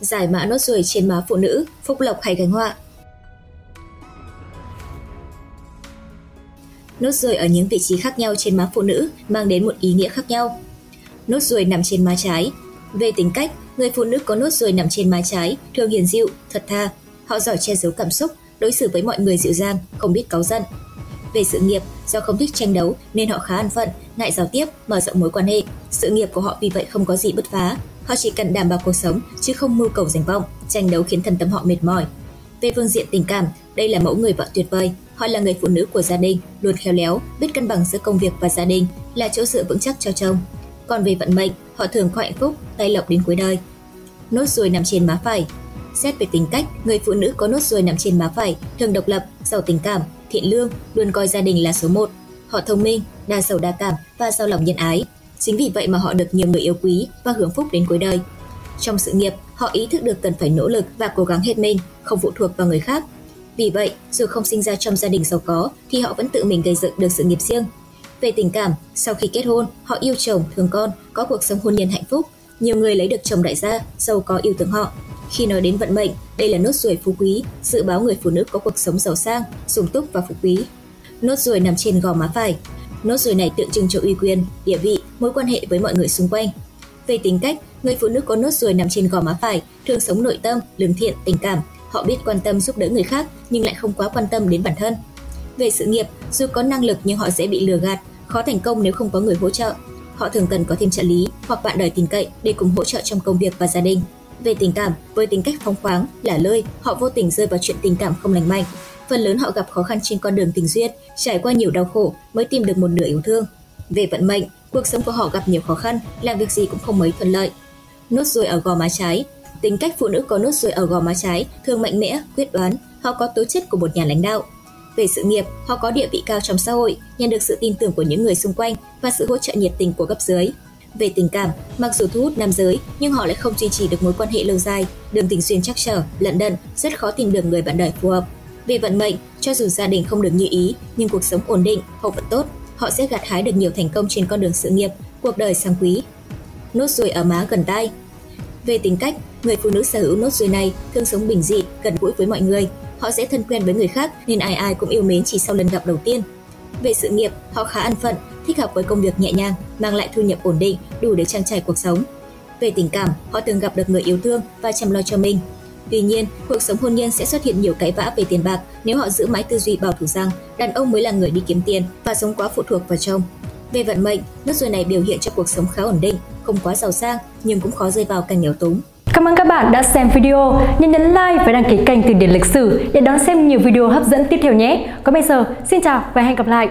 Giải mã nốt ruồi trên má phụ nữ, phúc lộc hay gánh họa. Nốt ruồi ở những vị trí khác nhau trên má phụ nữ mang đến một ý nghĩa khác nhau. Nốt ruồi nằm trên má trái. Về tính cách, người phụ nữ có nốt ruồi nằm trên má trái thường hiền dịu, thật tha. Họ giỏi che giấu cảm xúc, đối xử với mọi người dịu dàng, không biết cáu giận. Về sự nghiệp, do không thích tranh đấu nên họ khá an phận, ngại giao tiếp, mở rộng mối quan hệ. Sự nghiệp của họ vì vậy không có gì bứt phá. Họ chỉ cần đảm bảo cuộc sống chứ không mưu cầu danh vọng, tranh đấu khiến thân tâm họ mệt mỏi. Về phương diện tình cảm, đây là mẫu người vợ tuyệt vời. Họ là người phụ nữ của gia đình, luôn khéo léo, biết cân bằng giữa công việc và gia đình, là chỗ dựa vững chắc cho chồng. Còn về vận mệnh, họ thường có hạnh phúc, tay lộc đến cuối đời. Nốt ruồi nằm trên má phải, Xét về tính cách, người phụ nữ có nốt ruồi nằm trên má phải, thường độc lập, giàu tình cảm, thiện lương, luôn coi gia đình là số một. Họ thông minh, đa sầu đa cảm và giàu lòng nhân ái. Chính vì vậy mà họ được nhiều người yêu quý và hưởng phúc đến cuối đời. Trong sự nghiệp, họ ý thức được cần phải nỗ lực và cố gắng hết mình, không phụ thuộc vào người khác. Vì vậy, dù không sinh ra trong gia đình giàu có thì họ vẫn tự mình gây dựng được sự nghiệp riêng. Về tình cảm, sau khi kết hôn, họ yêu chồng, thương con, có cuộc sống hôn nhân hạnh phúc. Nhiều người lấy được chồng đại gia, giàu có yêu thương họ, khi nói đến vận mệnh, đây là nốt ruồi phú quý, dự báo người phụ nữ có cuộc sống giàu sang, sung túc và phú quý. Nốt ruồi nằm trên gò má phải. Nốt ruồi này tượng trưng cho uy quyền, địa vị, mối quan hệ với mọi người xung quanh. Về tính cách, người phụ nữ có nốt ruồi nằm trên gò má phải thường sống nội tâm, lương thiện, tình cảm. Họ biết quan tâm giúp đỡ người khác nhưng lại không quá quan tâm đến bản thân. Về sự nghiệp, dù có năng lực nhưng họ dễ bị lừa gạt, khó thành công nếu không có người hỗ trợ. Họ thường cần có thêm trợ lý hoặc bạn đời tin cậy để cùng hỗ trợ trong công việc và gia đình. Về tình cảm, với tính cách phóng khoáng, lả lơi, họ vô tình rơi vào chuyện tình cảm không lành mạnh. Phần lớn họ gặp khó khăn trên con đường tình duyên, trải qua nhiều đau khổ mới tìm được một nửa yêu thương. Về vận mệnh, cuộc sống của họ gặp nhiều khó khăn, làm việc gì cũng không mấy thuận lợi. Nốt ruồi ở gò má trái, tính cách phụ nữ có nốt ruồi ở gò má trái thường mạnh mẽ, quyết đoán, họ có tố chất của một nhà lãnh đạo. Về sự nghiệp, họ có địa vị cao trong xã hội, nhận được sự tin tưởng của những người xung quanh và sự hỗ trợ nhiệt tình của cấp dưới. Về tình cảm, mặc dù thu hút nam giới nhưng họ lại không duy trì được mối quan hệ lâu dài, đường tình duyên chắc trở, lận đận, rất khó tìm được người bạn đời phù hợp. Về vận mệnh, cho dù gia đình không được như ý, nhưng cuộc sống ổn định, hậu vận tốt, họ sẽ gặt hái được nhiều thành công trên con đường sự nghiệp, cuộc đời sang quý. Nốt ruồi ở má gần tai Về tính cách, người phụ nữ sở hữu nốt ruồi này thường sống bình dị, gần gũi với mọi người. Họ sẽ thân quen với người khác nên ai ai cũng yêu mến chỉ sau lần gặp đầu tiên. Về sự nghiệp, họ khá ăn phận, thích hợp với công việc nhẹ nhàng, mang lại thu nhập ổn định, đủ để trang trải cuộc sống. Về tình cảm, họ thường gặp được người yêu thương và chăm lo cho mình. Tuy nhiên, cuộc sống hôn nhân sẽ xuất hiện nhiều cãi vã về tiền bạc nếu họ giữ mãi tư duy bảo thủ rằng đàn ông mới là người đi kiếm tiền và sống quá phụ thuộc vào chồng. Về vận mệnh, nốt ruồi này biểu hiện cho cuộc sống khá ổn định, không quá giàu sang nhưng cũng khó rơi vào cảnh nghèo túng. Cảm ơn các bạn đã xem video. Nhớ nhấn like và đăng ký kênh Từ điển lịch sử để đón xem nhiều video hấp dẫn tiếp theo nhé. Còn bây giờ, xin chào và hẹn gặp lại.